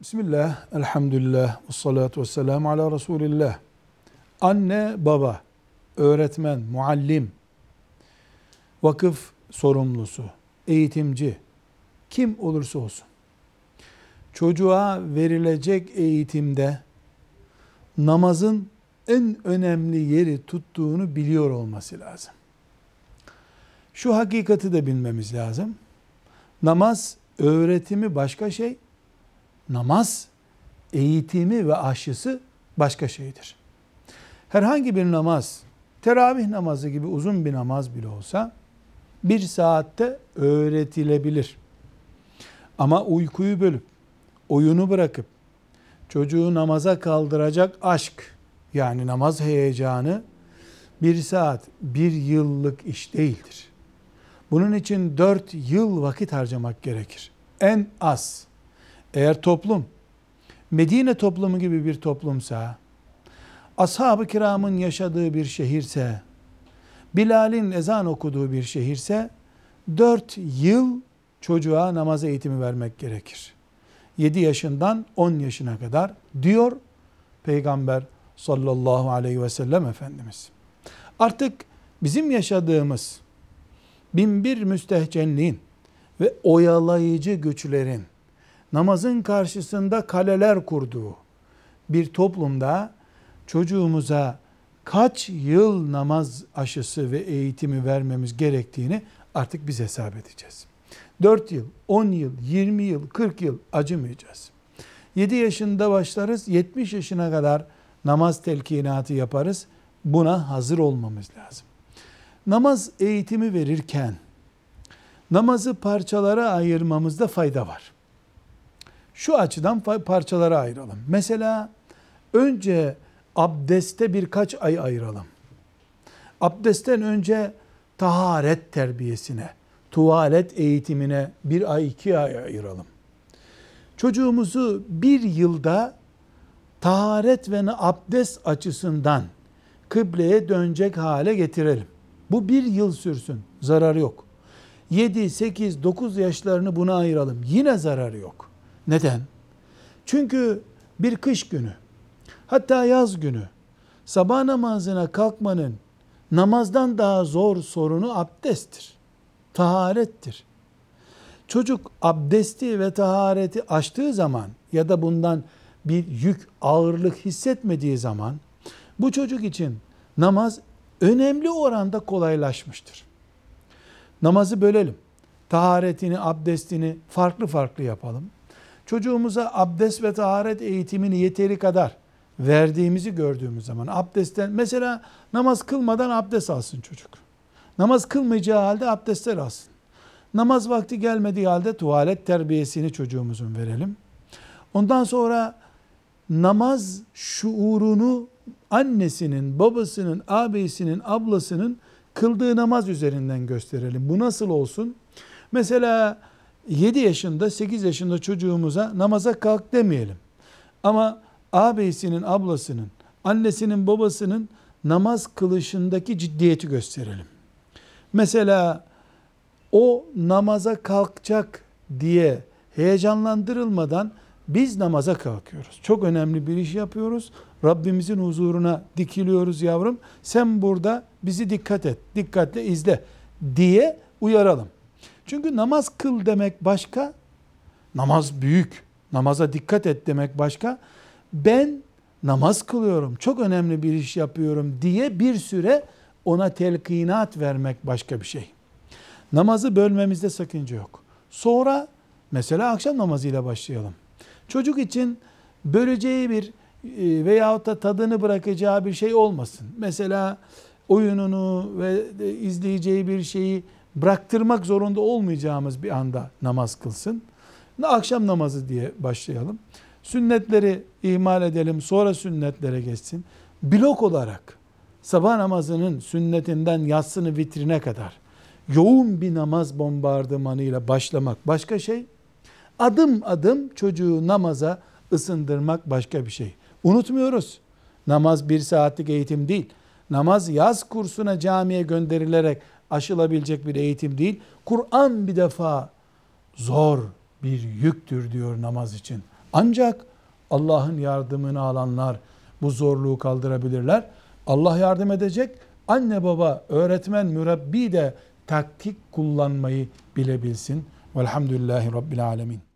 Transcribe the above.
Bismillah, elhamdülillah, ve salatu ve selamu ala Resulillah. Anne, baba, öğretmen, muallim, vakıf sorumlusu, eğitimci, kim olursa olsun, çocuğa verilecek eğitimde namazın en önemli yeri tuttuğunu biliyor olması lazım. Şu hakikati de bilmemiz lazım. Namaz öğretimi başka şey, namaz eğitimi ve aşısı başka şeydir. Herhangi bir namaz, teravih namazı gibi uzun bir namaz bile olsa bir saatte öğretilebilir. Ama uykuyu bölüp, oyunu bırakıp, çocuğu namaza kaldıracak aşk, yani namaz heyecanı bir saat, bir yıllık iş değildir. Bunun için dört yıl vakit harcamak gerekir. En az. Eğer toplum Medine toplumu gibi bir toplumsa, ashab-ı kiramın yaşadığı bir şehirse, Bilal'in ezan okuduğu bir şehirse, dört yıl çocuğa namaz eğitimi vermek gerekir. 7 yaşından 10 yaşına kadar diyor Peygamber sallallahu aleyhi ve sellem Efendimiz. Artık bizim yaşadığımız binbir müstehcenliğin ve oyalayıcı güçlerin namazın karşısında kaleler kurduğu bir toplumda çocuğumuza kaç yıl namaz aşısı ve eğitimi vermemiz gerektiğini artık biz hesap edeceğiz. 4 yıl, 10 yıl, 20 yıl, 40 yıl acımayacağız. 7 yaşında başlarız, 70 yaşına kadar namaz telkinatı yaparız. Buna hazır olmamız lazım. Namaz eğitimi verirken namazı parçalara ayırmamızda fayda var. Şu açıdan parçalara ayıralım. Mesela önce abdeste birkaç ay ayıralım. Abdestten önce taharet terbiyesine, tuvalet eğitimine bir ay iki ay ayıralım. Çocuğumuzu bir yılda taharet ve abdest açısından kıbleye dönecek hale getirelim. Bu bir yıl sürsün. Zararı yok. 7, 8, 9 yaşlarını buna ayıralım. Yine zararı yok. Neden? Çünkü bir kış günü, hatta yaz günü, sabah namazına kalkmanın namazdan daha zor sorunu abdesttir. Taharettir. Çocuk abdesti ve tahareti açtığı zaman ya da bundan bir yük, ağırlık hissetmediği zaman bu çocuk için namaz önemli oranda kolaylaşmıştır. Namazı bölelim. Taharetini, abdestini farklı farklı yapalım. Çocuğumuza abdest ve taharet eğitimini yeteri kadar verdiğimizi gördüğümüz zaman abdestten mesela namaz kılmadan abdest alsın çocuk. Namaz kılmayacağı halde abdestler alsın. Namaz vakti gelmediği halde tuvalet terbiyesini çocuğumuzun verelim. Ondan sonra namaz şuurunu annesinin, babasının, ağabeyisinin, ablasının kıldığı namaz üzerinden gösterelim. Bu nasıl olsun? Mesela 7 yaşında, 8 yaşında çocuğumuza namaza kalk demeyelim. Ama ağabeyisinin, ablasının, annesinin, babasının namaz kılışındaki ciddiyeti gösterelim. Mesela o namaza kalkacak diye heyecanlandırılmadan biz namaza kalkıyoruz. Çok önemli bir iş yapıyoruz. Rabbimizin huzuruna dikiliyoruz yavrum. Sen burada bizi dikkat et, dikkatle izle diye uyaralım. Çünkü namaz kıl demek başka, namaz büyük, namaza dikkat et demek başka. Ben namaz kılıyorum, çok önemli bir iş yapıyorum diye bir süre ona telkinat vermek başka bir şey. Namazı bölmemizde sakınca yok. Sonra mesela akşam namazıyla başlayalım. Çocuk için böleceği bir e, veyahut da tadını bırakacağı bir şey olmasın. Mesela oyununu ve izleyeceği bir şeyi bıraktırmak zorunda olmayacağımız bir anda namaz kılsın. Akşam namazı diye başlayalım. Sünnetleri ihmal edelim, sonra sünnetlere geçsin. Blok olarak sabah namazının sünnetinden yatsını vitrine kadar yoğun bir namaz bombardımanıyla başlamak başka şey. Adım adım çocuğu namaza ısındırmak başka bir şey. Unutmuyoruz. Namaz bir saatlik eğitim değil. Namaz yaz kursuna camiye gönderilerek aşılabilecek bir eğitim değil. Kur'an bir defa zor bir yüktür diyor namaz için. Ancak Allah'ın yardımını alanlar bu zorluğu kaldırabilirler. Allah yardım edecek. Anne baba, öğretmen, mürebbi de taktik kullanmayı bilebilsin. Velhamdülillahi Rabbil Alemin.